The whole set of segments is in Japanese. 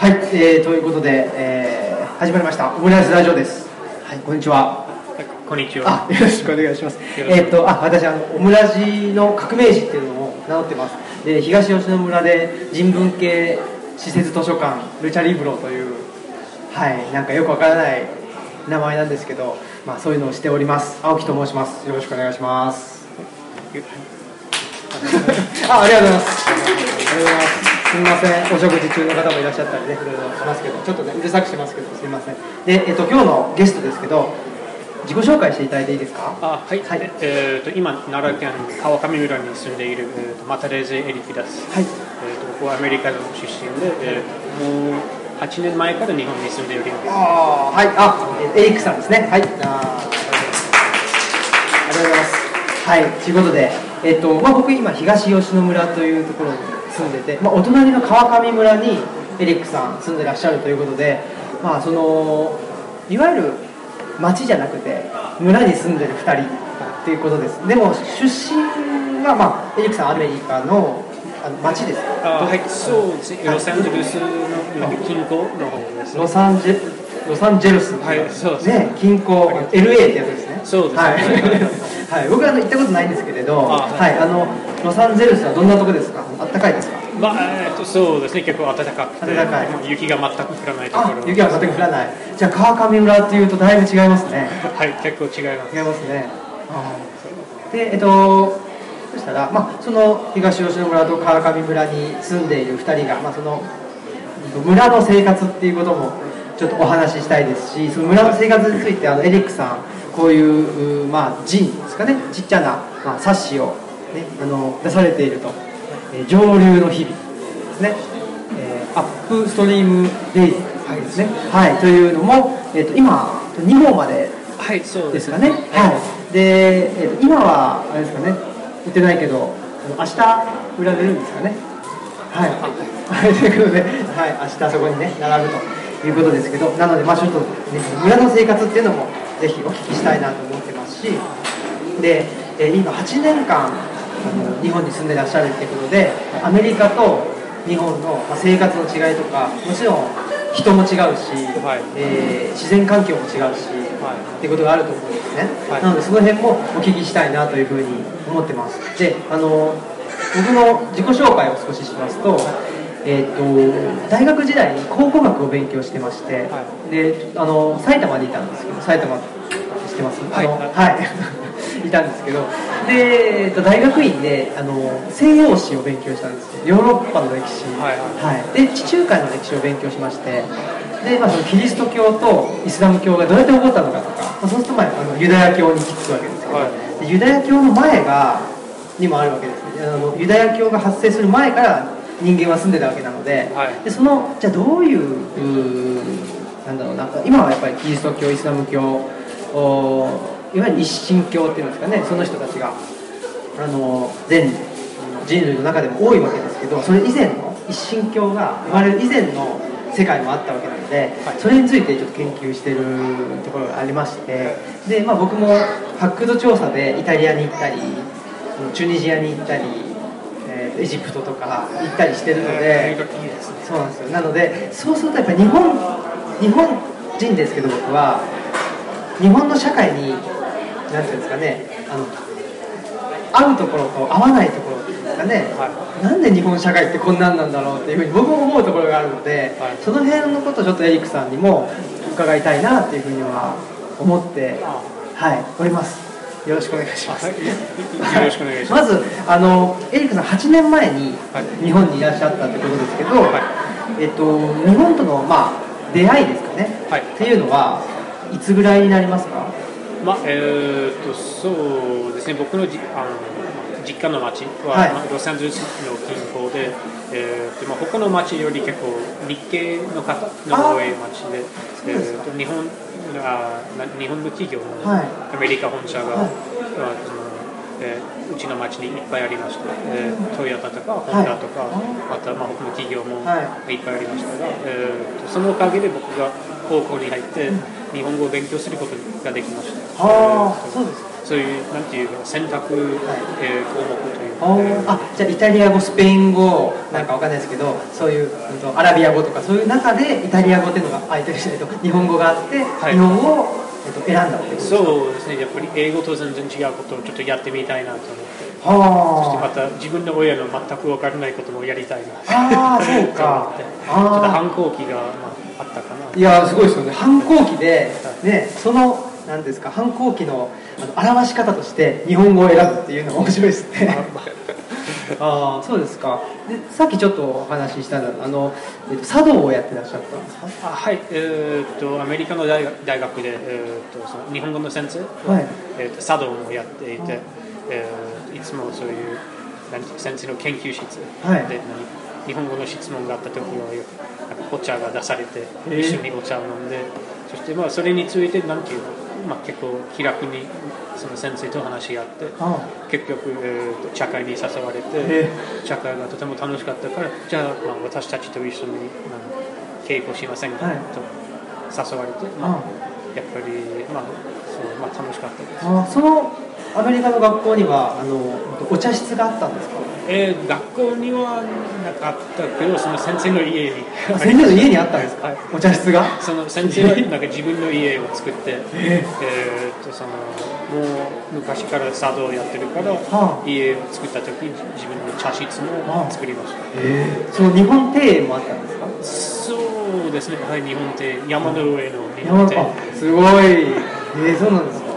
はい、えー、ということで、えー、始まりましたオムライスラジオです。はいこんにちは。こんにちは。あよろしくお願いします。えーっとあ私あのオムラジの革命児っていうのを名乗ってます。で東吉野村で人文系施設図書館ルチャリブロというはいなんかよくわからない名前なんですけどまあそういうのをしております。青木と申します。よろしくお願いします。あありがとうございます。ありがとうございますすみません。お食事中の方もいらっしゃったりねいろいろしますけどちょっとねうるさくしますけどすみません。で、えっと、今日のゲストですけど自己紹介していただいていいですか？あはい、はいえーと今、奈良県川上村に住んでいる、えーとマタレーゼ・エリピです、はい。えーと僕はアメリカの出身で、えーもう8年前から日本に住んでおります。あーはい。あえエリックさんですね。はい。あーありがとうございます。はい。ということでえっとまあ僕今東吉野村というところに住んでて、まあ、お隣の川上村にエリックさん住んでらっしゃるということでまあそのいわゆる町じゃなくて村に住んでる2人っていうことです。でも出身はまあエリックさんアメリカのあの町です。かあはい、そうですね、ロサンゼルスの近郊の方です、ロサンジェロサンゼルスはい。そうです。ね近郊 LA ってやつですね。そうです。ねはい、はい、僕はあの行ったことないんですけれどあはい。あのロサンゼルスはどんなとこですか？あったかいですか？まあえーとそうですね、結構暖かくて、暖かい。まあ雪が全く降らないとこあろ、雪は全く降らない。じゃあ川上村っていうとだいぶ違いますね。はい、結構違います。違いますね。でえっとそしたら、まあ、その東吉野村と川上村に住んでいる2人が、まあ、その村の生活っていうこともちょっとお話ししたいですしその村の生活についてあのエリックさんこういう、うまあ、ジンですかねちっちゃな、まあ、冊子を、ね、あの出されていると「えー上流の日々」ですね「えーアップストリーム・デイズ」ですね、はい、というのも、えー、と今2号までですかね。はい。で、えっと今はあれですかね。売ってないけど、明日売られるんですかね。はい。はい。ということで、はい。明日そこにね並ぶということですけど、なのでまあちょっとね村の生活っていうのもぜひお聞きしたいなと思ってますし、で、えー今8年間あの日本に住んでらっしゃるっていうことで、アメリカと日本のまあ生活の違いとか、もちろん人も違うし、はい。えー自然環境も違うし。はい。っていうことがあると思うんですね、はい。なのでその辺もお聞きしたいなというふうに思ってます。であの僕の自己紹介を少ししますと,、えー、と大学時代に考古学を勉強してまして、はであの埼玉にいたんですけど埼玉知ってます？あのはい。はいいたんですけどで、えー、と大学院であの西洋史を勉強したんですよ。ヨーロッパの歴史、はいはい、で地中海の歴史を勉強しましてで、まあ、そのキリスト教とイスラム教がどうやって起こったのかとか、まあ、そうすると、まあ、あのユダヤ教に行き着くわけですけど、はでユダヤ教の前がにもあるわけですね。あのユダヤ教が発生する前から人間は住んでたわけなので,、はい。でそのじゃあどういうなんだろうな今はやっぱりキリスト教イスラム教おいわゆる一神教っていうんですかねその人たちがあの全人類の中でも多いわけですけどそれ以前の一神教が生まれる以前の世界もあったわけなので、はいそれについてちょっと研究してるところがありましてで、まあ、僕も発掘調査でイタリアに行ったりチュニジアに行ったり、えーエジプトとか行ったりしてるので。そうなんですよなのでそうするとやっぱり日本日本人ですけど僕は日本の社会になんていうんですかねあの合うところと合わないところっていうんですかね、はなんで日本社会ってこんなんなんだろうっていうふうに僕も思うところがあるので、はい。その辺のことをちょっとエリックさんにも伺いたいなっていうふうには思ってあはいおります。よろしくお願いします、はい、よろしくお願いします。まずあのエリックさん8年前にはい。日本にいらっしゃったってことですけど、はえっと、日本との、まあ、出会いですかね、はい。っていうのはいつぐらいになりますか？まあえー、とそうですね、僕のじあの実家の町は、はい。まあロサンゼルスの近郊で、えーとまあ、他の町より結構日系の方の多い町で、でえーと日本あな日本の企業のはい。アメリカ本社が、はい。まあそのえーうちの町にいっぱいありました、えートヨタとかホンダとか、また、まあ、他の企業もはい。っぱいありましたが、えーとそのおかげで僕が高校に入って日本語を勉強することができました。ああそうですそういうなんていうか選択、えー項目というか、あじゃあイタリア語スペイン語なんかわかんないですけどそういう、うんとアラビア語とかそういう中でイタリア語っていうのが相手してると日本語があって、はい。日本語を、えっと、選んだってことですか？そうですね。やっぱり英語と全然違うことをちょっとやってみたいなと思ってそしてまはた自分の親の全く分からないこともやりたいな。ああーそうか。ちょっとあ反抗期が、まあ、あったかな。あいやーすごいですよね。反抗期で、ね、そのなんですか反抗期のあの表し方として日本語を選ぶっていうのが面白いですね。ああ。そうですか。でさっきちょっとお話ししたのあの、えっと、茶道をやってらっしゃったんですか？あはい、えーっとアメリカの大学で、えーっとその日本語の先生、はい。えーっと茶道もやっていて、えーいつもそういう何先生の研究室で、日本語の質問があった時はよくお茶が出されてえー。一緒にお茶を飲んで、そしてまあそれについてなんていうの、まあ、結構気楽にその先生と話し合ってあ結局、えーと茶会に誘われて、え茶会がとても楽しかったからじゃあ、まあ、私たちと一緒に、まあ、稽古しませんか、はい。と誘われて、まあ、やっぱり、まあそうまあ、楽しかったです、あそのアメリカの学校にはあのお茶室があったんですか？えー学校にはなかったけどその先生の家に。あ先生の家にあったんですか、はい。お茶室が？その先生はなんか自分の家を作って、ええーとそのもう昔から茶道をやってるから、はあ。家を作った時に自分の茶室も作りました、えー。その日本庭園もあったんですか？そうですね、はい、日本庭山の上の日山本庭あすごい。えー、そうなんですか。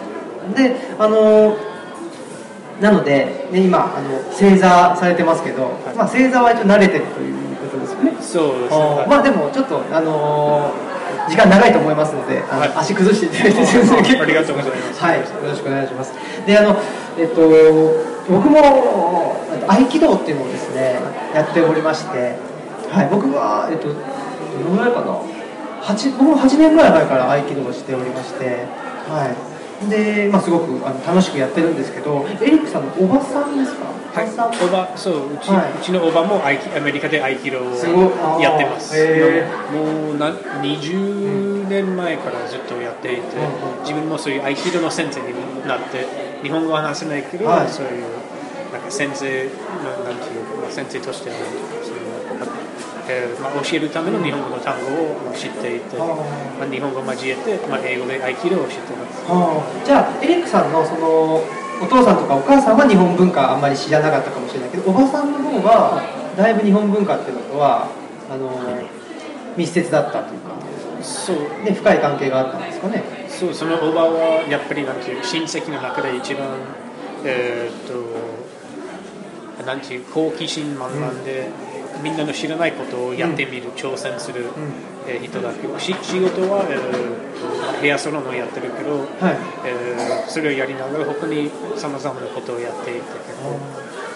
であのなので、ね、今あの正座されてますけど、まあ、正座は一応慣れてるということですよね。そうですね、はい。まあでもちょっとあのー時間長いと思いますので、あのはい。足崩していただいて全然結構。ありがとうございます。はい、よろしくお願いします。で、あのえっと僕もえっと合気道っていうのをですねやっておりまして、はい、僕はえっとどのぐらいかな、八僕も8年ぐらい前から合気道をしておりまして、はい。で、まあすごくあの楽しくやってるんですけど、エリックさんのおばさんですか？はい、おばそううち,、はい。うちのおばも合気アメリカで合気道をやってます。へもうな20年前からずっとやっていて、うん自分もそういう合気道の先生になって日本語は話せないけど、はい。そういうなんか先生のなんていうか、まあ先生としての、えーまあ、教えるための日本語の単語をまあ知っていて、まあ、日本語を交えて、まあ、英語で合気道を知ってます。じゃあエリックさんのそのお父さんとかお母さんは日本文化あんまり知らなかったかもしれないけどおばさんの方はだいぶ日本文化っていうのとはあの密接だったというか、そう。ね、深い関係があったんですかね。そうそのおばはやっぱりなんていう親戚の中で一番えーっとなんていう好奇心満々で、みんなの知らないことをやってみる、挑戦する、えー人だけ。どし仕事は、えーヘアサロンをやってるけど、はい。えーそれをやりながら他にさまざまなことをやっていて結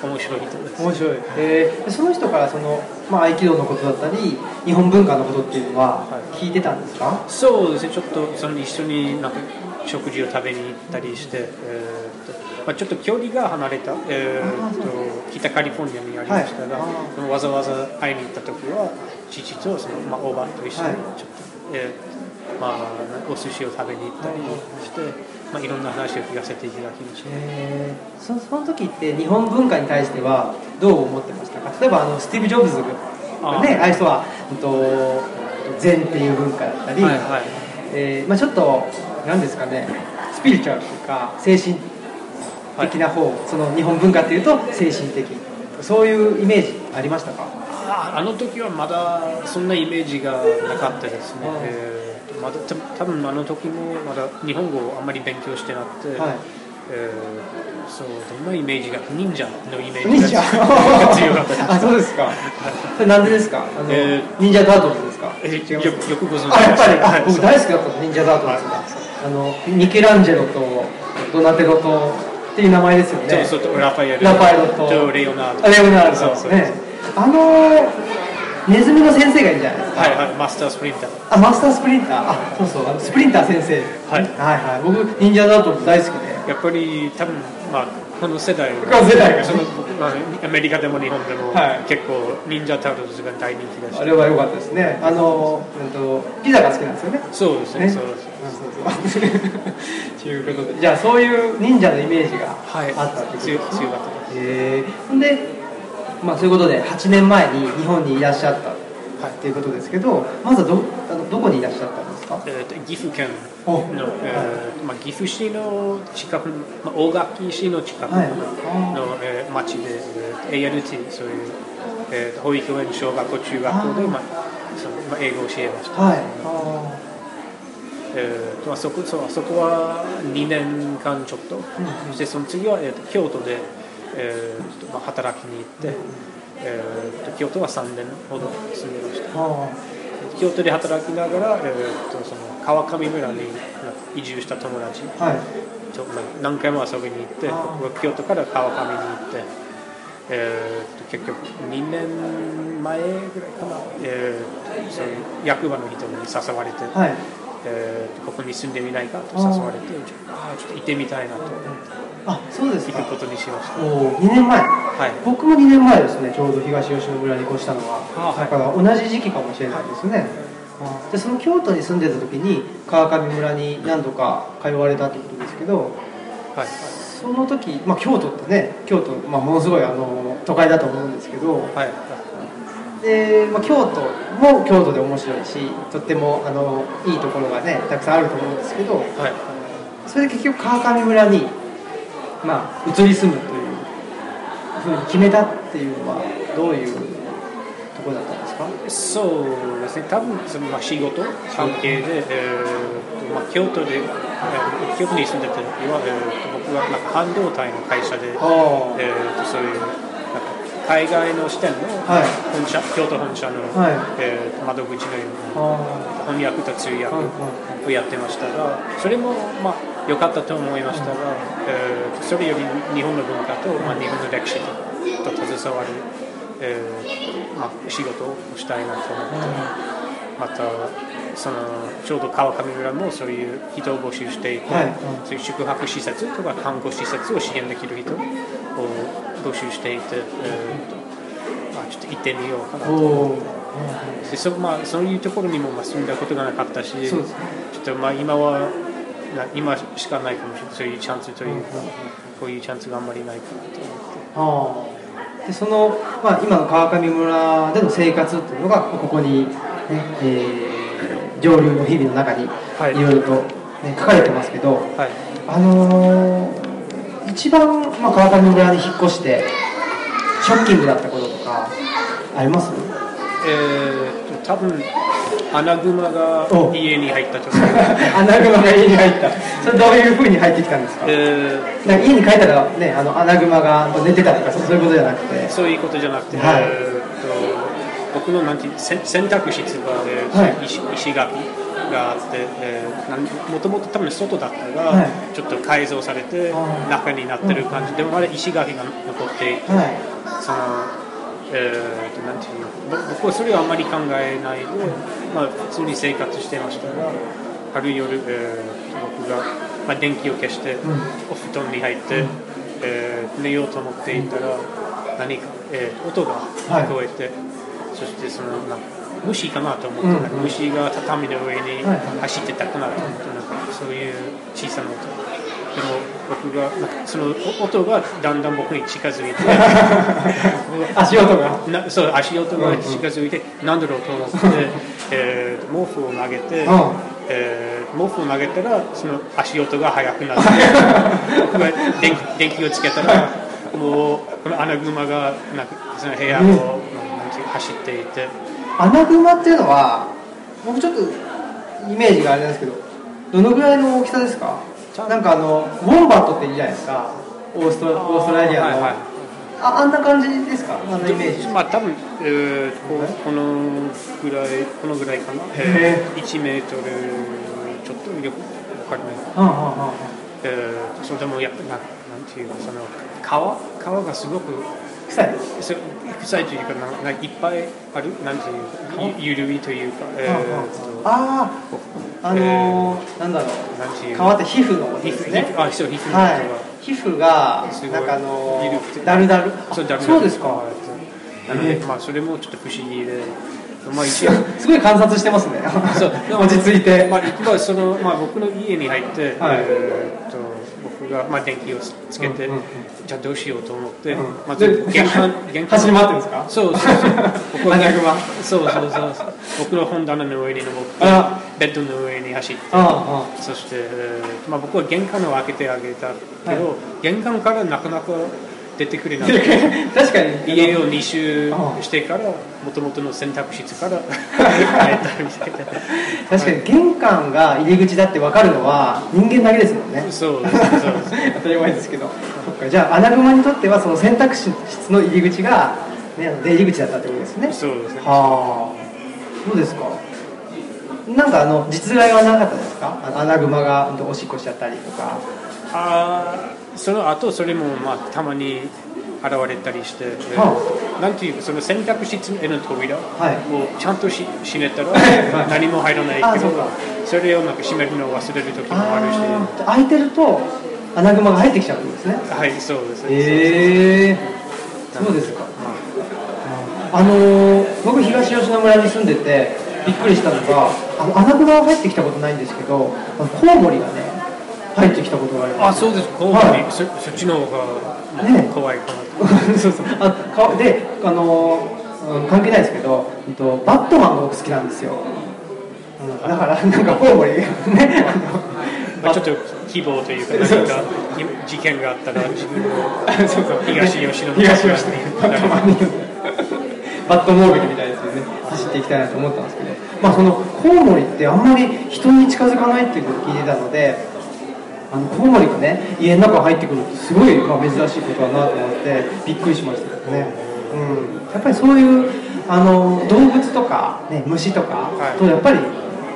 構面白い人です。面白い、えーでその人からその、まあ、合気道のことだったり日本文化のことっていうのははい。聞いてたんですか、そうですね、ちょっとその一緒になんか食事を食べに行ったりして、えまあ、ちょっと距離が離れた、えーと北カリフォルニアにありましたが、はい。そのわざわざ会いに行った時は、父とその、まあ、おばと一緒にはいちょっと、えーまあ、お寿司を食べに行ったりして、まあ、いろんな話を聞かせていただきました。えー。そその時って日本文化に対してはどう思ってましたか？例えばあのスティーブ・ジョブズがねあああいう人は、うんと、禅っていう文化だったり、はいはい。えーまあ、ちょっと何ですかねスピリチュアルというか精神的な方、その日本文化っていうと精神的。そういうイメージありましたか？ああの時はまだそんなイメージがなかったですね、はい。えーまだた多分あの時もまだ日本語をあんまり勉強してなくて、はい。えーそうどんなイメージが？忍者のイメージが強かった。で すあそうですか。それなんでですか？あの、え忍者ダートルですか？え違います？よよくご存知あやっぱり。あはい。僕大好きだったの忍者ダートルですが、あのミケランジェロとドナテロとっていう名前ですよね。ラファエル。ラファエルと。とレオナルド。あレオナルドそうねあのネズミの先生がいるじゃないですか、はいはい。マスタースプリンター。あマスタースプリンター？あそうそう。あのスプリンター先生。はい。はいはい。僕忍者ダートル大好きで。やっぱり多分まあこの世代この世代が。その僕まあ、アメリカでも日本でも、はい。結構忍者タートルズが大人気だし。あれは良かったですね。あの、うん、とピザが好きなんですよね。そうですねね。そうですそうそう ということでじゃあそういう忍者のイメージがはい。あったってことですね、強強かったですへえでまあそういうことで8年前に日本にいらっしゃったっていうことですけどまずはどあのどこにいらっしゃったんですか？えーと岐阜県お。の、えーまあ、岐阜市の近く、まあ、大垣市の近くの、はい。えー町で、えー ALT そういう、えーと保育園小学校中学校でまあそのまあ、英語を教えました、はいえーとまあ、そこそうあそこは2年間ちょっと、そしてその次は、えーと京都で、えーとまあ、働きに行って、えーと京都は3年ほど住んでました。あ京都で働きながら、えー、とその川上村に移住した友達。あはい。とまあ何回も遊びに行ってあ京都から川上に行って、えー、と結局2年前ぐらいかな、えー、その役場の人に誘われて、はいえー、とここに住んでみないかと誘われてあーちょっと行ってみたいなとあそうですか。行くことにしました。お2年前。はい。僕も2年前ですねちょうど東吉野村に越したのは、あはいだから同じ時期かもしれないですね、あでその京都に住んでた時に川上村に何度か通われたってことですけどはい。その時、まあ、京都ってね京都、まあ、ものすごいあの都会だと思うんですけどはいで、まあ、京都も京都で面白いしとってもあのいいところがねたくさんあると思うんですけどはい。それで結局川上村に、まあ、移り住むというふうに決めたっていうのはどういうところだったんですか？そうですね、多分そのまあ仕事関係で、えーとまあ、京都で、えー京都に住んでた時は、えーと僕はなんか半導体の会社で、えーとそういう海外の支店のはい。本社、京都本社の、はい。えーと窓口のようなあ翻訳と通訳はいはをやってましたが、それもまあ良かったと思いましたが、えーそれより日本の文化と、まあ、日本の歴史とと携わる、えーまあ、仕事をしたいなと思って、またそのちょうど川上村もそういう人を募集していて、はい。そういう宿泊施設とか観光施設を支援できる人を募集していて、えーとまあ、ちょっと行ってみようかなと。でそまあ、そういうところにもまあ住んだことがなかったし、ちょっとまあ今はな今しかないかもしれない、そういうチャンスというか、こういうチャンスがあんまりないかなと思って。でその、まあ、今の川上村での生活っていうのがここに、ねえー上流の日々の中にはい。いろいろと、ね、書かれてますけど、はい。あのー一番、まあ、川上村に引っ越してショッキングだったこととかあります？えーと多分アナグマがお。家に入った時。アナグマが家に入った。それどういうふうに入ってきたんですか？えなんか家に帰ったら、ね、あのアナグマが寝てたとかそういうことじゃなくて。ーそういうことじゃなくて、はい。えーと僕のなんて洗洗濯室が、えーはい。石石垣があって、えーもともと多分外だったが、はい。ちょっと改造されて中になってる感じ、でもまだ石垣が残っていて、はい。そのえーとなんていうのぼ僕はそれはあんまり考えないで、まあ、普通に生活してましたがある夜、え僕が、まあ、電気を消して、ん。お布団に入って、えー寝ようと思っていたら何か、えー音が聞こえて、そしてそのなんか虫かなと思って、うんなんか虫が畳の上にはい走ってたかなと思って、なんかそういう小さな音。でも僕がその音がだんだん僕に近づいて 足音が。なそう足音が近づいて、なんだろうと思って、えー毛布を投げて、うん。えー毛布を投げたらその足音が速くなって 僕が電気電気をつけたら もうこのアナグマがなんかその部屋を、うん。走っていてアナグマっていうのは僕ちょっとイメージがあれなんですけどどのぐらいの大きさですか？なんかあのウォンバットっているじゃないですか。オーストオーストラリアの。はいはい。ああんな感じですか？あんなイメージ。まあ多分、えーこうこのぐらいこのぐらいかな、えー、1メートルちょっとよくわかんないうんうんうんえー、それでもやっぱりなんていうかその川？川がすごく臭いそ臭いというかなんかいっぱいあるなんていうゆゆるいというか、えーとあああのーなんだろなんていうう川って皮膚の皮膚ねあそう皮膚はい。皮皮膚がなんかあの緩くて。だるだる。あそうだそうですか。なので、ええまあ、それもちょっと不思議で、まあ、一応。すごい観察してますね。そう。落ち着いて、まあ、まあそのまあ、僕の家に入って、はい。えーっと僕が、まあ、電気をつけて、じゃあどうしようと思って、うん。まずで玄関玄関走り回ってるんですか？そうそうそう。僕はそうそうそうそう僕の本棚の上に登ってあ。ベッドの上に走ってあそして、えーまあ、僕は玄関を開けてあげたけど、は玄関からなかなか出てくれあな。確かに。家を2周あしてからもともとの洗濯室から 帰ったみたいな確かに。玄関が入り口だって分かるのは人間だけですもんね。そうですそう当たり前ですけど。そっか。じゃあアナグマにとってはその洗濯室の入り口が、ね、出入り口だったってことですね。そうですね。はあ。そうですか？なんかあの実害はなかったですか？アナグマがおしっこしちゃったりとか。あーその後それもまあたまに現れたりして、はなんていうかその洗濯室への扉をはい。ちゃんとし閉めたらはい。何も入らないけどあそれをなんか閉めるのを忘れる時もあるし。開いてるとアナグマが入ってきちゃうんですね。はいそうです。ね、へえそうですか。あのー僕東吉野村に住んでてびっくりしたのがあのアナグマは入ってきたことないんですけどコウモリがね入ってきたことがあります。あそうですコウモリ、はいそそっちの方が、まあね。怖いかな そうそう。あかであの関係ないですけど、うんと、バットマンが僕好きなんですよ、うん、だからなんかコウモリ。ね。まあ、ちょっと希望というか 何か事件があったら自分の東吉野東吉野。バットマンに。にバットモービルみたいなやつでね。走っていきたいなと思ったんですけど、まあ、そのコウモリってあんまり人に近づかないっていうことを聞いてたのであのコウモリがね家の中入ってくるってすごい、まあ、珍しいことだなと思ってびっくりしましたけどね、うん、やっぱりそういうあの動物とか、ね、虫とかはい。とやっぱり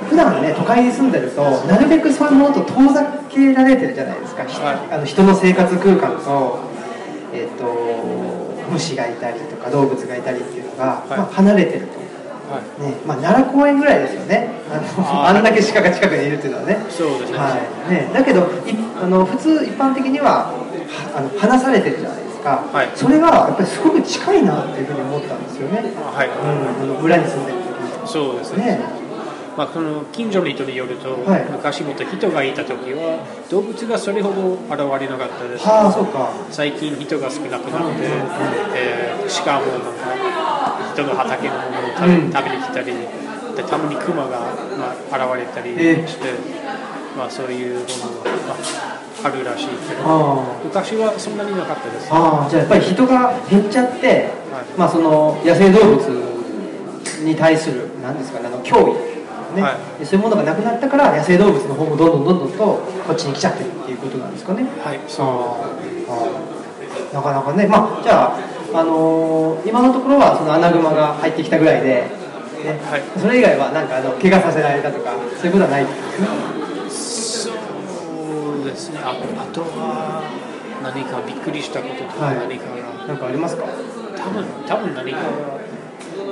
普段ね都会に住んでるとなるべくそういうものと遠ざけられてるじゃないですか、ひはい。あの人の生活空間と,、えっと虫がいたりとか動物がいたりっていうのが、はい。まあ、離れてると。はい。ねまあ、奈良公園ぐらいですよね。あのあんだけ鹿が近くにいるっていうのはね。そうですね。はい。ね、だけどいあの普通一般的にははあの離されてるじゃないですか、はい。それがやっぱりすごく近いなっていうふうに思ったんですよね、あはい、うん、あの村に住んでるそうですね。時ね。まあ、この近所の人によると、はい。昔もっと人がいた時は動物がそれほど現れなかったですはあそうか。最近人が少なくなって、えー鹿もなんか人の畑のものを食べ,、うん。食べに来たりでたまに熊が、まあ、現れたりええ。して、まあ、そういうものが、まあ、あるらしいけどあ昔はそんなになかったです。あじゃあやっぱり人が減っちゃって、まあ、その野生動物に対する何ですかねあの脅威ね、はそういうものがなくなったから野生動物の方もどんどんどんどんとこっちに来ちゃってるっていうことなんですかね。はいああ。なかなかね、まあ、じゃあ、あのー今のところはそのアナグマが入ってきたぐらいで、ねはい。それ以外はなんかあの怪我させられたとかそういうことはない？そうですね。ああとは何かびっくりしたこととかはい。何かが、なんかありますか？多分多分何かがあ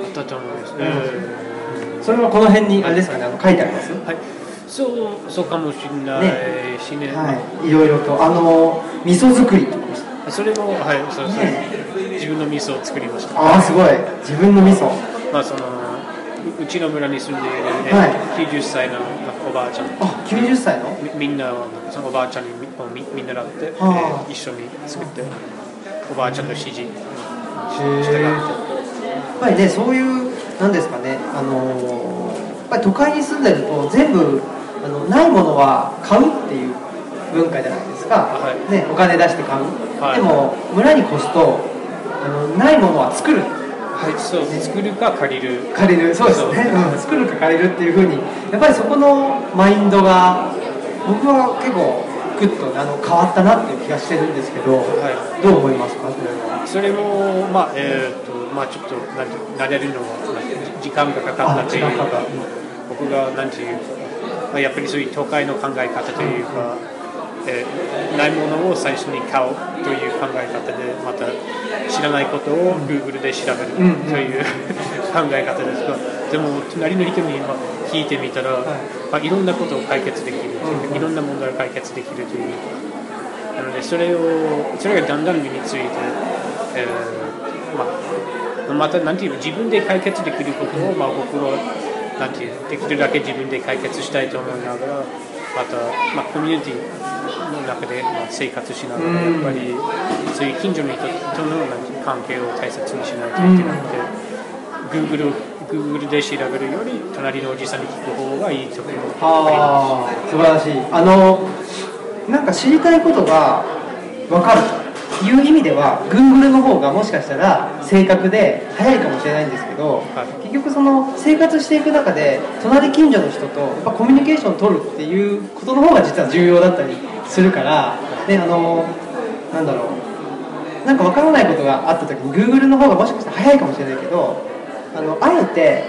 ったと思います、えそれはこの辺にあれですかねあの書いてあります？ーはい。そうそうかもしれないしね。はい、いろいろとあの味噌作りとかそれもはいそうそう、ね自分の味噌を作りました。ああすごい。自分の味噌。まあそのううちの村に住んでいる、ねはい。90歳のおばあちゃん。あ90歳の？みみんなをそのおばあちゃんにみをみ見習って、えー一緒に作っておばあちゃんの指示へえやっぱりねそういうなんですかねあのーやっぱり都会に住んでると全部あのないものは買うっていう文化じゃない？か、はい。ね、お金出して買う、はい。でも村に越すとあのないものは作る。はいそう作るか借りる。借りる。そうですね、う。ん、作るか借りるっていうふうにやっぱりそこのマインドが僕は結構グッとあの変わったなっていう気がしてるんですけど、はどう思いますか？それはそれもまあえーっとまあちょっとなんていう慣れるのはまあ時間がかかったという。あ時間か僕がなんていうか、まあ、やっぱりそういう都会の考え方というか、えーないものを最初に買おうという考え方でまた知らないことを Google で調べるとうん。いう考え方です。がでも隣の人にまあ聞いてみたら、い。まあ、いろんなことを解決できるというか、うんいろん。な問題を解決できるというか、なのでそれをそれがだんだん身について、えーまあ、またなんていう自分で解決できることを、まあ、僕はなんていうできるだけ自分で解決したいと思いながらまた、まあ、コミュニティの中で、まあ、生活しながらやっぱりそういう近所の人との関係を大切にしないといけなくて、Google, Google で調べるより隣のおじさんに聞く方がいいところああ素晴らしい。あのなんか知りたいことが分かると。いう意味では Google の方がもしかしたら正確で早いかもしれないんですけど、はい。結局その生活していく中で隣近所の人とやっぱコミュニケーションを取るっていうことの方が実は重要だったりするからであのなんだろう。なんか分からないことがあった時に Google の方がもしかしたら早いかもしれないけどあのあえて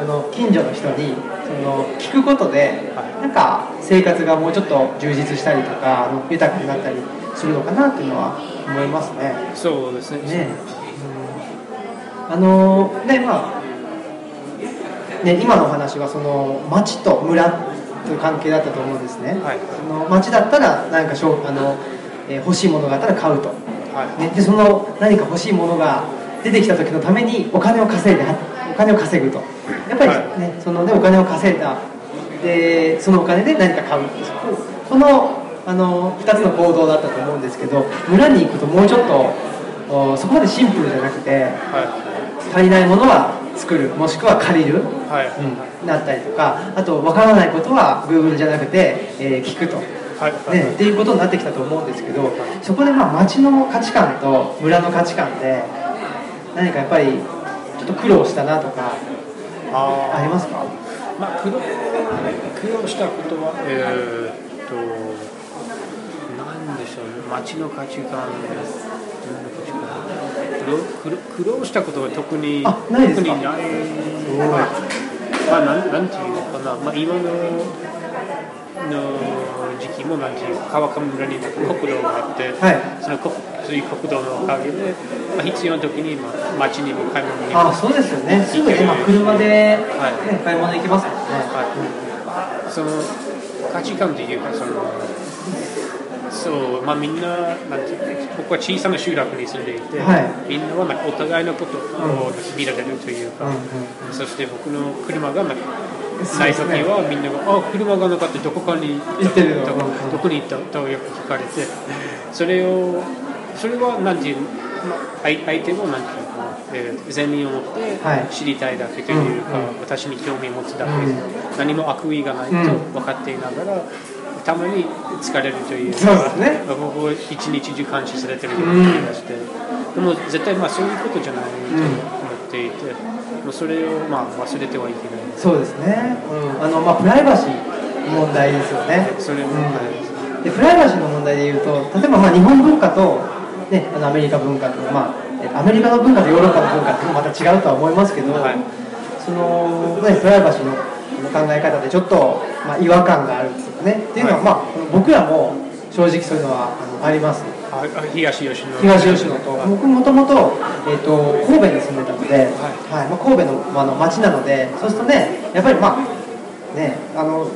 あの近所の人にその聞くことでなんか生活がもうちょっと充実したりとかあの豊かになったりするのかなっていうのは思いますね。そうですね。ね。あのねまあね今のお話はその町と村という関係だったと思うんですね。はい。その町だったら何かしょうあの、えー欲しいものがあったら買うと。はい。ね、でその何か欲しいものが出てきた時のためにお金を稼いではお金を稼ぐと。やっぱりね、そのねお金を稼いだ。でそのお金で何か買う。そここのあの2つの行動だったと思うんですけど村に行くともうちょっとおそこまでシンプルじゃなくては足りないものは作るもしくは借りる、いはい。うん、なったりとかあとわからないことは Google じゃなくて、えー聞くと。はい。はいね、っていうことになってきたと思うんですけどそこでまあ町の価値観と村の価値観で何かやっぱりちょっと苦労したなとかあありますか？ーまあ苦労苦労したことはえーっとなんでしょうね。町の価値観自分の価値観苦労したことは特にあないですか？特にない。まあまあなんなんていうのかな。まあ今のの時期もなんていう川上村に国道があって、はい。その国そういう国道のおかげで、まあ、必要な時に、まあ、町にも買い物にもあそうですよね。すぐ今車で、ねはい買い物行きますもんね、はい、その価値観というかそのそうまあみんななんていうか僕は小さな集落に住んでいて、はい。みんなはなんかお互いのことを見られるというか、うんうんそして僕の車がなんかない時はみんなが「あ車がなかったどこかに行ってるのどこに行った?」とよく聞かれてそれをそれはなんていう、まあ、相相手もなんていうか、えー善意を持ってはい。知りたいだけというか、うんうん。私に興味を持つだけ、うん。何も悪意がないとうん。分かっていながら、たまに疲れるという。そうですね。僕は一日中監視されてるような気がして、でも絶対まあそういうことじゃないと思っていて、もうそれをまあ忘れてはいけない。そうですね、うん。あのまあ、プライバシーの問題ですよね。それも、うん。でプライバシーの問題でいうと例えばまあ日本文化と、ね、あのアメリカ文化と、まあ、えアメリカの文化とヨーロッパの文化ってまた違うとは思いますけど、はい。その、ね、プライバシーの考え方でちょっと、まあ、違和感があるんですよね。っていうのは、はい。まあ、僕らも正直そういうのはあります東吉野。東吉野と。僕もともと,、えー、と神戸に住んでたので、はい。まあ、神戸の,、まあ、あの町なのでそうするとねやっぱりまあねあの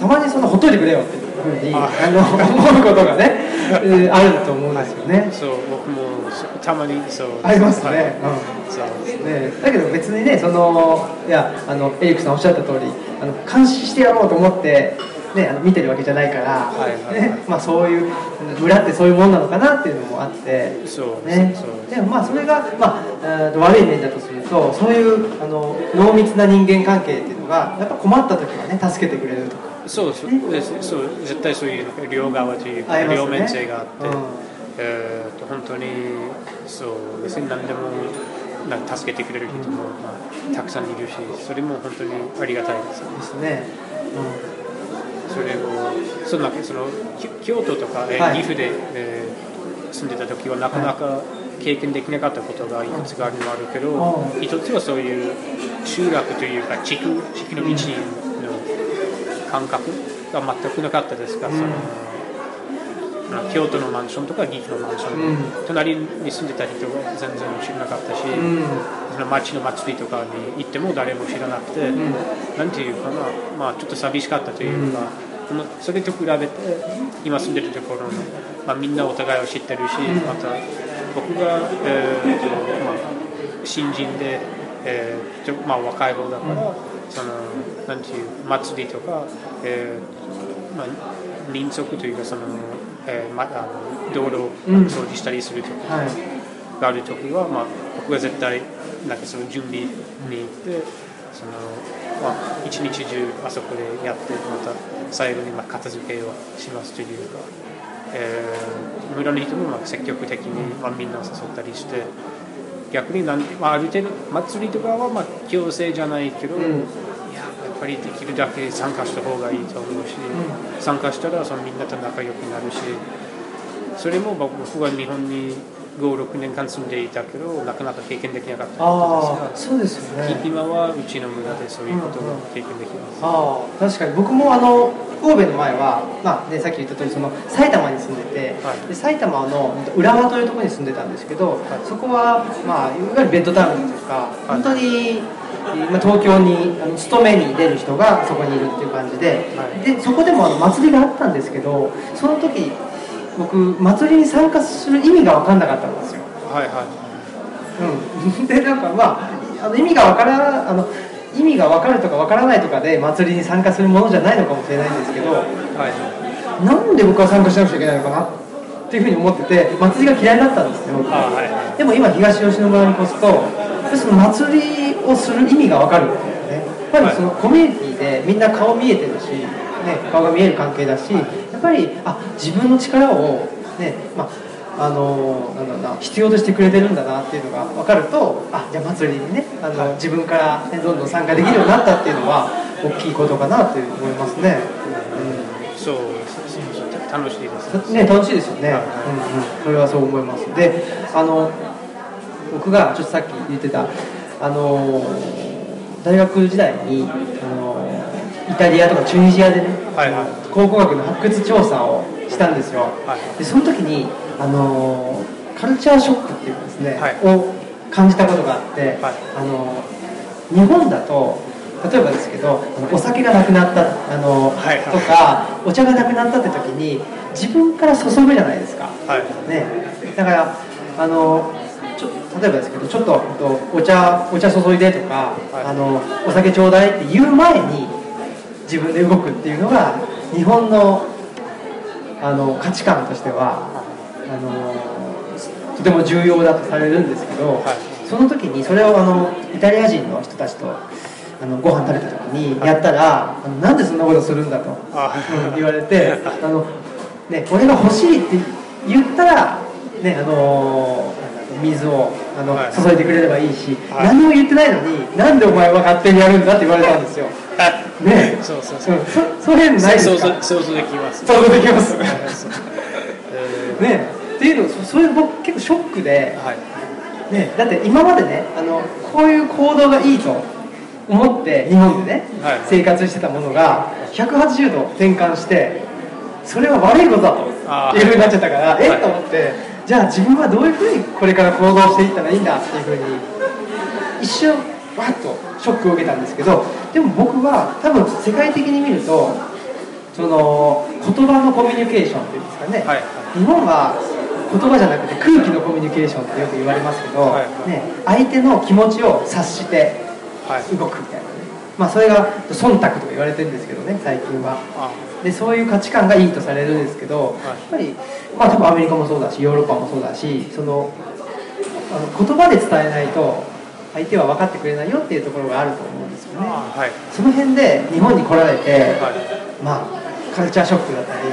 たまにそのほっといてくれよってふうにああの思うことがね、えーあると思うんですよね、そう僕もたまにそう。ありますね。はい。うん。そう。ね、だけど別にねそのいやあのエリックさんおっしゃった通りあの監視してやろうと思って、ね、あの見てるわけじゃないから、ねまあ、そういう村ってそういうもんなのかなっていうのもあって。そうね。でもまあそれが、まあ、悪い面だとするとそういうあの濃密な人間関係っていうのがやっぱ困った時はね助けてくれるとかそうそうです。そう絶対そういう両側というか、ね。両面性があって、うん。えーと本当にそう別に何でもなんか助けてくれる人も、まあ、たくさんいるしそれも本当にありがたいです。ですね、それをそのそのき京都とか、え岐阜で、えー住んでた時はなかなか経験できなかったことがいくつかあるのあるけど、うん。一つはそういう集落というか地区地区の道の感覚が全くなかったですが、うん。そのまあ京都のマンションとか岐阜のマンション、うん。隣に住んでた人が全然知らなかったし、うん。その町の祭りとかに行っても誰も知らなくて、ん。なんていうかな、まあ、ちょっと寂しかったというか、でもそれと比べて今住んでるところの、まあ、みんなお互いを知ってるし、また僕が、えーとまあ、新人で、えーまあ、若い方だから、そのなんていう祭りとか、えーまあ、民族というかその、えーまあの道路を掃除したりするとか。はいがある時は、まあ、僕は絶対なんかその準備に行ってその、まあ、一日中あそこでやってまた最後にまあ片付けをしますというか、えー村の人もまあ積極的に、まあ、みんなを誘ったりして逆になん、まあ、ある程度祭りとかはまあ強制じゃないけど、うん。いややっぱりできるだけ参加した方がいいと思うし、参加したらそのみんなと仲良くなるしそれも僕は日本に56年間住んでいたけどなかなか経験できなかったことですそうですよがね今はうちの村でそういうことが経験できます、ああ確かに僕もあの神戸の前は、まあね、さっき言った通りその埼玉に住んでて、はい。で埼玉の浦和というところに住んでたんですけど、そこは、まあ、いわゆるベッドタウンというか、本当に、まあ、東京にあの勤めに出る人がそこにいるっていう感じで,、はい。でそこでもあの祭りがあったんですけどその時僕祭りに参加する意味が分かんなかったんですよ。はいはうん、でなんかまああの意味がわからあの意味が分かるとか分からないとかで祭りに参加するものじゃないのかもしれないんですけどいはい。なんで僕は参加しなくちゃいけないのかなっていうふうに思ってて祭りが嫌いだったんですよ。あはいはでも今東吉野村に越すとその祭りをする意味が分かるんですよね。やっぱりそのコミュニティでみんな顔見えてるし、ね、顔が見える関係だしやっぱりあ自分の力をねまああのなんだろうな必要としてくれてるんだなっていうのが分かるとあじゃあ祭りにねあの、自分から、ね、どんどん参加できるようになったっていうのは大きいことかなと思いますね。うそうそう楽しいですね楽しいですよね、はい。うんうん、それはそう思います。であの僕がちょっとさっき言ってたあの大学時代にあのイタリアとかチュニジアでね、はいはい。考古学の発掘調査をしたんですよ、はいでその時にあのカルチャーショックっていうかですね、はい。を感じたことがあって、はい。あの日本だと例えばですけどお酒がなくなったあの、はいはい。とかお茶がなくなったって時に自分から注ぐじゃないですか、はい。ね、だからあのちょ例えばですけどちょっととお茶お茶注いでとか、はい。あのお酒ちょうだいって言う前に自分で動くっていうのが日本のあの価値観としてはあのとても重要だとされるんですけど、はい。その時にそれをあのイタリア人の人たちとあのご飯食べた時にやったら、あのなんでそんなことするんだと、あ。うん言われて あの、ね、俺が欲しいって言ったら、ね、あの水をあの、はい。注いでくれればいいし、はい。何も言ってないのになんでお前は勝手にやるんだって言われたんですよ。ねそうそうそう。うん。そそういうのないです想か像想像できます。想像できます。そう。え。ねっていうのそそれ僕結構ショックでー、はい。ね、だって今までねあのこういう行動がいいと思って日本でね、はい。生活してたものが180度転換してそれは悪いことだというふうになっちゃったからえはい。っと思ってじゃあ自分はどういうふうにこれから行動していったらいいんだっていうふうに一瞬わっとショックを受けたんですけどでも僕は多分世界的に見るとその言葉のコミュニケーションっていうんですかね、はい。日本は言葉じゃなくて空気のコミュニケーションってよく言われますけど、はい。はいね、相手の気持ちを察してはい。動くみたいな、まあ、それが忖度とか言われてるんですけどね最近は。あでそういう価値観がいいとされるんですけど、やっぱり、まあ、多分アメリカもそうだしヨーロッパもそうだしそのあの言葉で伝えないと相手は分かってくれないよっていうところがあると思うんですよね。あはい。その辺で日本に来られて、はい。まあカルチャーショックだったり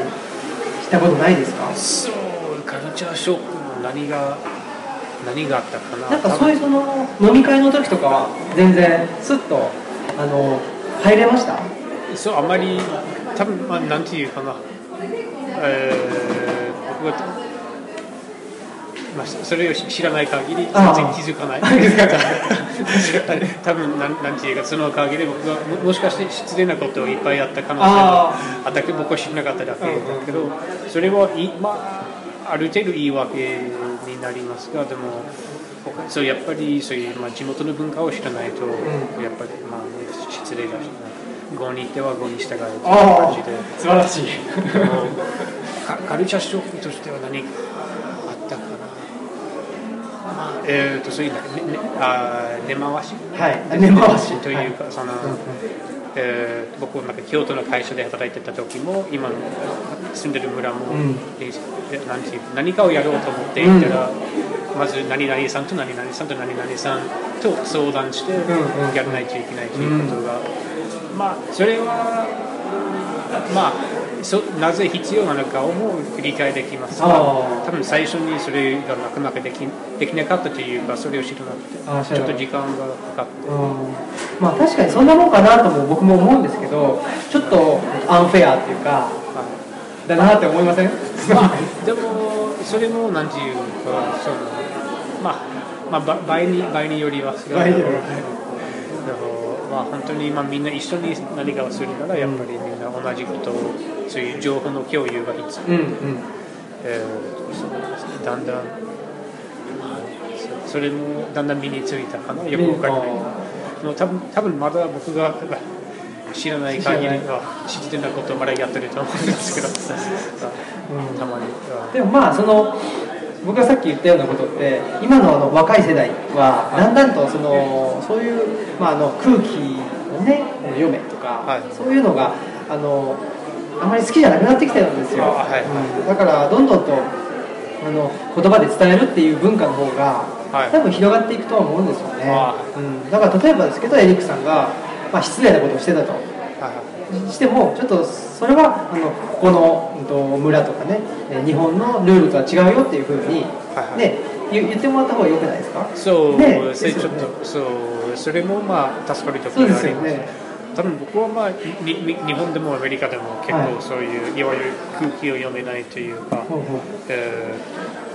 したことないですか？そうカルチャーショックの何が何があったかな。なんかそういうその飲み会の時とかは全然スッとあの入れました？そうあまり多分まあなんていうかな。えー、僕はまあ、それを知らない限り全然気づかない。多分なんなんていうかそのおかげで僕はももしかして失礼なことをいっぱいやった可能性もああ。ったけど僕は知らなかっただけだけどそれはいまあある程度言い訳になりますがでも他そうやっぱりそういう、まあ、地元の文化を知らないと、ん。やっぱり、まあね、失礼だしな語にては語に従えというあ感じで。あ素晴らしい。カカルチャーショックとしては何えー、とそういうねね、あー根回し？はい。根回し。というか、その、えー僕なんか京都の会社で働いてた時も今の住んでる村も、うん。何かをやろうと思っていたら、まず何々さんと何々さんと何々さんと相談してんうんやらないといけないということが、まあそれはまあそなぜ必要なのかをも理解できます。が多分最初にそれがなかなかできできなかったというかそれを知らなくてちょっと時間がかかって。うん。まあ確かにそんなもんかなとも僕も思うんですけどちょっとアンフェアっていうかはい。だなって思いません？まあ、でも、それもなんていうか、そのまあ、まあ、ば倍に倍によりますが、まあ、本当に、まあ、みんな一緒に何かをするなら、やっぱりみんな同じことを、そういう情報の共有が必要、うんうん。えーそうですね。だんだん、そそれもだんだん身についたかな、よくわからない。多分多分まだ僕が知らない限りは知ってたことをまだやってると思うんですけど、うん。たまに。でもまあその僕がさっき言ったようなことって今のあの若い世代はだんだんとそのそういう、まあ、あの空気をね読めとか、はい。そういうのがあのあまり好きじゃなくなってきてるんですよ、あはいはい。うん。だからどんどんとあの言葉で伝えるっていう文化の方が、はい。多分広がっていくとは思うんですよね、あうん、だから例えばですけどエリックさんが、まあ、失礼なことをしてたと。はいしてもちょっとそれはあのここの、うんと、村とかねえー日本のルールとは違うよっていうふうに、はいはい。ね、言言ってもらった方がよくないですか？そうね。それちょっとそうそれもまあ助かるところがあります。ね多分僕はまあにに日本でもアメリカでも結はい。構そういう、い、わゆる空気を読めないというか、え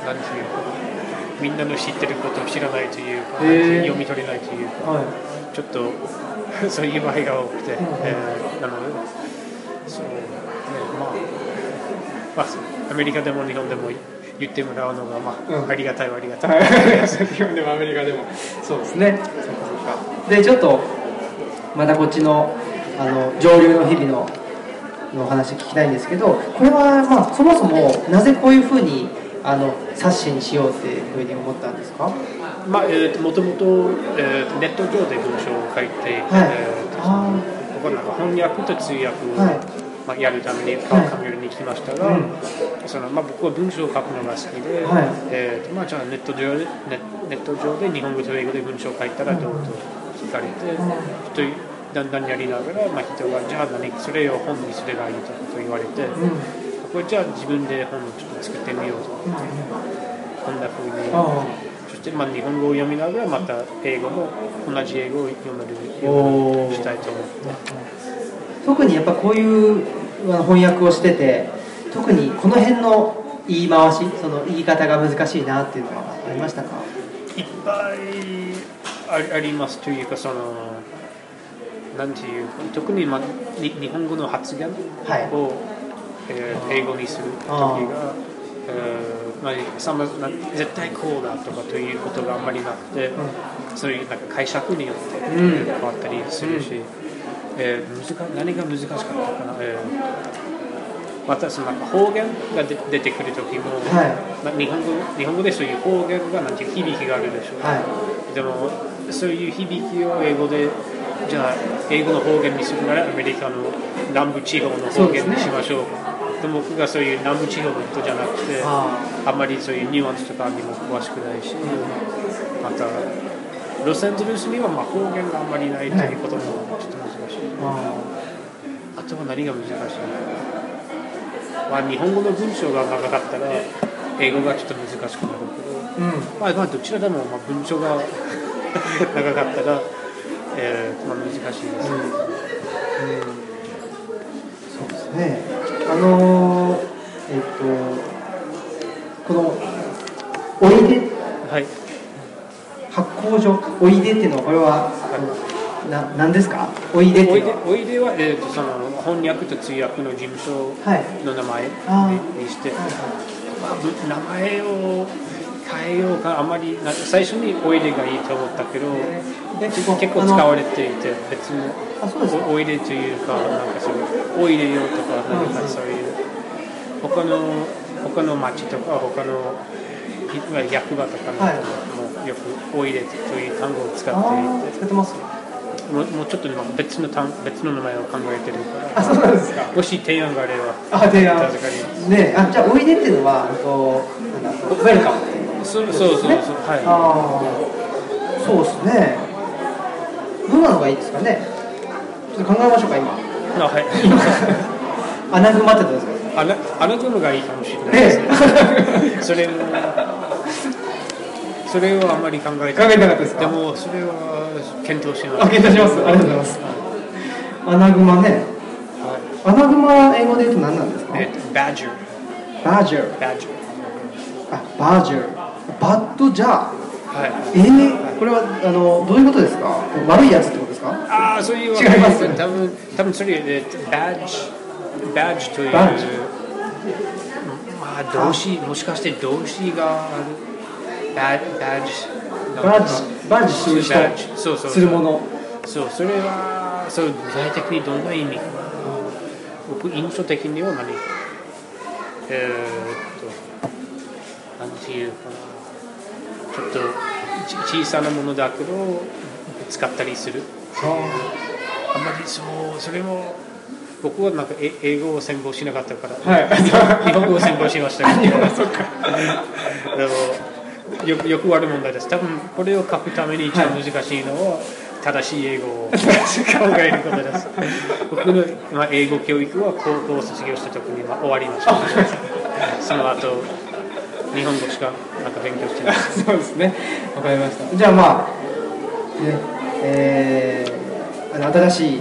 ーなんていうかみんなの知ってることを知らないというか、へー。読み取れないというかはい。ちょっと そういう場合が多くて、うんえーなのでそう、ねまあまあ、アメリカでも日本でも言ってもらうのが、まあうん。ありがたいはありがたい、日本でもアメリカでも。そうですね。でちょっとまたこっちのあの上流の日々ののお話聞きたいんですけどこれはまあそもそもなぜこういうふうにあの冊子にしようっていうふうに思ったんですか？まあえーともともと,、えーとネット上で文章を書いて、えーとあ僕はなんか翻訳と通訳を、はい。まあ、やるために川上に来ましたが、うん。そのまあ、僕は文章を書くのが好きで、はい。えーとまあ、じゃあネット上でネネット上で日本語と英語で文章を書いたらどうと聞かれて、人だんだんやりながら、まあ、人がじゃあ何それを本にすればいいとと言われて、あうん。これじゃあ自分で本をちょっと作ってみようと思って、こん。な風に。あそしてまあ日本語を読みながらまた英語も同じ英語を読めるようにしたいと思って。特にやっぱこういうあの翻訳をしてて特にこの辺の言い回しその言い方が難しいなっていうのはありましたか？いっぱいありありますというかそのなんていうか特に、まあ、に日本語の発言を、はい。えー英語にする時が、えーまあ、さまな絶対こうだとかということがあんまりなくて、そういうなんか解釈によってうん。変わったりするし、えー難か何が難しかったかな、えーまたそのなんか方言が出出てくる時も、はい。まあ、日本語日本語でそういう方言がなんていう響きがあるでしょう、はでもそういう響きを英語でじゃあ英語の方言にするならアメリカの南部地方の方言にしましょう。でも僕がそういう南部地方の人じゃなくてああんまりそういうニュアンスとかにも詳しくないしまたロサンゼルスにはまあ方言があんまりないということもちょっと難しい。ああとは何が難しいまあ日本語の文章が長かったら英語がちょっと難しくなるけど。うん。まあ、まあどちらでもまあ文章が長かったら、えーまあ、難しいです、そうですね。あのーえっとこのおいで。はい。発行所おいでっていうのはこれはな何ですか？おいでおいうでおいでは、えー、とその翻訳と通訳の事務所はい。の名前あにして、まあ、ぶ名前を変えようかあまりな最初にオイルがいいと思ったけどえ結構使われていて別のあそうですか。オイルというかなんかそういうオイル用とかなんかそういう他の他の町とか他の役場とかのもよくオイルという単語を使っていて、使ってます。もうもうちょっと今別の単別の名前を考えてるからあそうなんですか。もし提案があればあ提案。ねあじゃあおいでっていうのはあとなんだウェルカムっていうそうそうそうそう。はいそうですね。どんなのがいいですかね。ちょっと考えましょうか今。あはい。アナグマってどうですか？あなあなたのがいいかもしれない。ですねねそれもそれをあんまり考えて。考えてなかったですか？でもそれは検討します。あ検討します。ありがとうございます。アナグマね。はアナグマ英語で言うと何なんですか？いえっと badger バージャー badger あバージャーバッドジャーはい。えー、これはあのどういうことですか？悪いやつってことですか？ああそういう違います多分多分それえっと badge badge という。バッジまあ動詞もしかして動詞がある。Bad badge バッジバッジする人そうそう。するもの？そうそれはそう具体的にどんな意味？僕印象的には何？えー、っとなんていうかなちょっとち小さなものだけど使ったりする。あんまりそうそれも僕はなんかえ英語を専攻しなかったから、はい。日本語を専攻しましたけど。よよくある問題です。多分これを書くために一番難しいのは、正しい英語を考えることです。僕の、まあ、英語教育は高校を卒業した時にまあ終わりました。その後日本語しかなんか勉強してない。そうですね。わかりました。じゃあまあねえー、あの新しい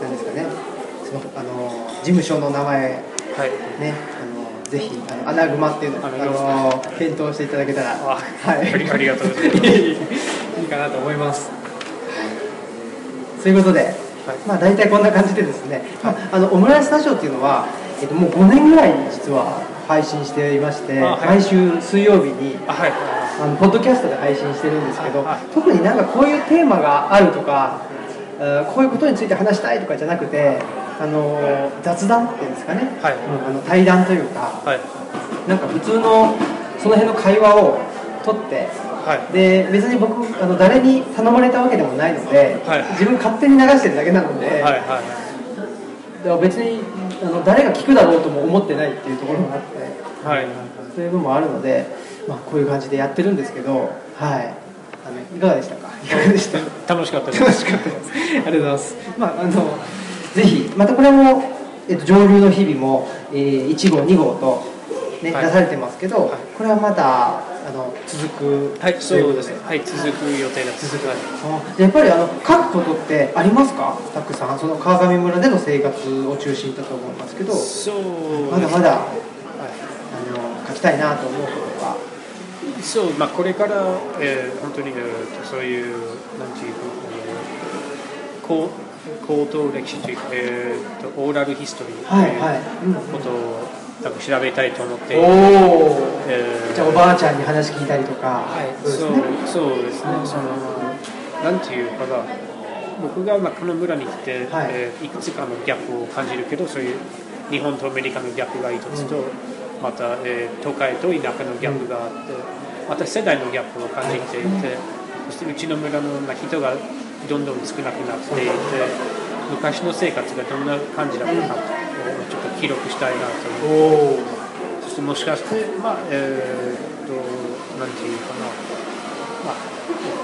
なんですかね。そのあの事務所の名前。はい。ねあのぜひあのアナグマっていうのをあの検討していただけたら。あはい。ありがとうございます。いいかなと思います。ということで、まあ大体こんな感じでですね、まあ、あのオムライススタジオっていうのは、えっと、もう5年ぐらい実は配信していまして、あはい。毎週水曜日にあはい。あのポッドキャストで配信してるんですけどはい。特になんかこういうテーマがあるとかえーこういうことについて話したいとかじゃなくてあの雑談っていうんですかね、はい。うんあの対談というかはい。なんか普通のその辺の会話を取ってはい。で別に僕あの誰に頼まれたわけでもないので、はい。自分勝手に流してるだけなので、はいはい。別にあの誰が聞くだろうとも思ってないっていうところがあって。はい。そういうのもあるので、まあ、こういう感じでやってるんですけど、はい、あのいかがでしたか？いかがでした？楽しかったです。楽しかったです。ありがとうございます、まあ、あのぜひまたこれも、えっと、上流の日々も、えー、1号2号と、ねはい。出されてますけど、はい。これはまたあの続くはいそうですといはい続く予定です続くはいあやっぱりあの書くことってありますか？たくさん。その川上村での生活を中心だと思いますけどそうまだまだはい。あの書きたいなと思うことがそう、まあ、これから、えー本当に、えーとそういう、なんていうか、えー高高等歴史というか、えーと、オーラルヒストリーとはいはいい。うことを調べたいと思って、おおえー。じゃあおばあちゃんに話聞いたりとか、はい、そうですね。そうですね、そのなんていうかな、僕がまあこの村に来て、はい。えーいくつかのギャップを感じるけど、そういう日本とアメリカのギャップが一つと、また、えー都会と田舎のギャップがあって、また世代のギャップを感じていて、そしてうちの村のまあ人がどんどん少なくなっていて、昔の生活がどんな感じだったかをちょっと記録したいなと思って。そしてもしかして、まあえーっと、なんていうかな、まあ、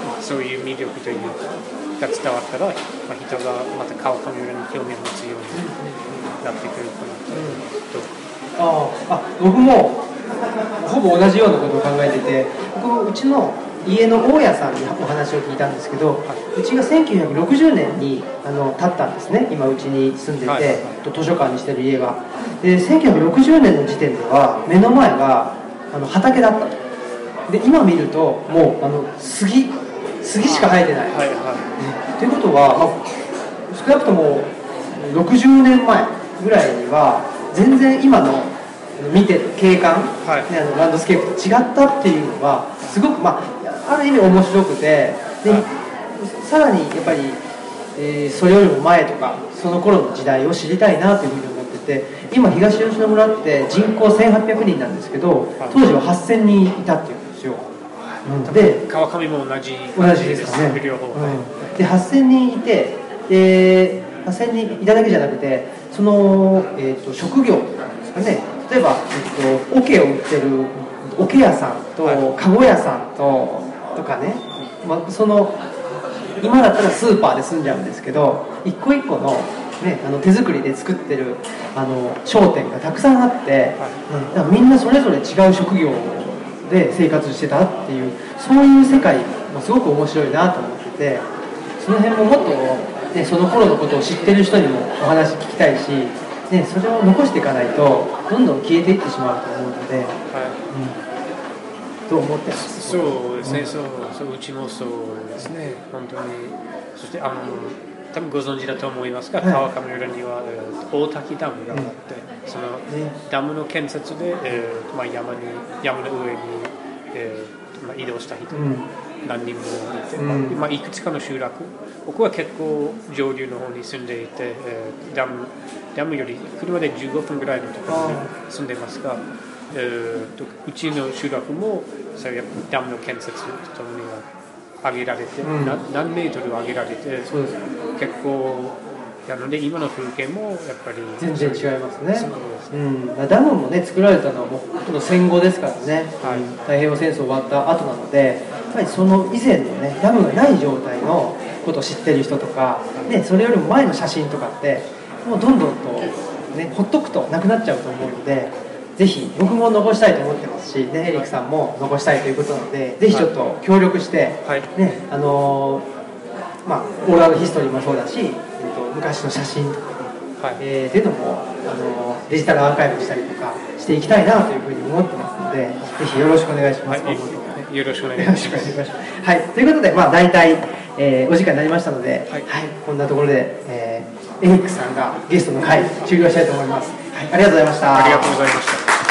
まあそういう魅力というか、が伝わったら、まあ、人がまた川上村に興味を持つようになってくるかなと。ああ僕もほぼ同じようなことを考えてて僕うちの家の大家さんにお話を聞いたんですけどうちが1960年にあの建ったんですね。今うちに住んでて、はいはいはい。と図書館にしてる家が。で1960年の時点では目の前があの畑だった。とで今見るともうあの杉杉しか生えてない。はいはということは、まあ、少なくとも60年前ぐらいには全然今の見てる景観、はい。ね、あのランドスケープと違ったっていうのがすごく、まあ、ある意味面白くてで、さらにやっぱり、えー、それよりも前とかその頃の時代を知りたいなというふうに思ってて今東吉野村って人口1800人なんですけど当時は8000人いたっていうんですよ、うん、で川上も同じ同じですね、両方、うん、で8000人いてで8000人いただけじゃなくてその、えーと、職業なんですかね。例えば、えっと、桶を売ってる桶屋さんと、籠屋さんととかね、まあ、その今だったらスーパーで済んじゃうんですけど一個一個の,、ね、あの手作りで作ってるあの商店がたくさんあって、はい、みんなそれぞれ違う職業で生活してたっていうそういう世界もすごく面白いなと思っててその辺ももっと、ね、その頃のことを知ってる人にもお話聞きたいし、ね、それを残していかないとどんどん消えていってしまうと思うので。はい。うんと思ってますそうですね、うん、そうそううちもそうですね。本当にそしてあの多分ご存知だと思いますが、はい、川上村には、えー、大滝ダムがあって、うん、その、ね、ダムの建設で、えーまあ、山に山の上に、えーまあ、移動した人、うん、何人もいて、うん。まあ、いくつかの集落僕は結構上流の方に住んでいて、えー、ダムダムより車で15分ぐらいのところに住んでますが。えーと、うちの集落もそういうダムの建設とともに上げられて、うん、何メートル上げられて、結構なので今の風景もやっぱり全然違いますね。うん、ダムもね作られたのはもう戦後ですからね、はい、太平洋戦争終わった後なのでやっぱりその以前のねダムがない状態のことを知ってる人とか、ね、それよりも前の写真とかってもうどんどんと、ね、ほっとくとなくなっちゃうと思うのでぜひ僕も残したいと思ってますし、ね、エリックさんも残したいということなのでぜひちょっと協力して、はい、ねあのまあ、オーラルヒストリーもそうだし、えっと、昔の写真とか、はい、えー、っていうのもあのデジタルアーカイブしたりとかしていきたいなというふうに思ってますのでぜひよろしくお願いします、はい、よろしくお願いします。はい。ということで、まあ、大体、えー、お時間になりましたので、はい、はい、こんなところで、えー、エリックさんがゲストの回終了したいと思います、はい、ありがとうございました。ありがとうございました。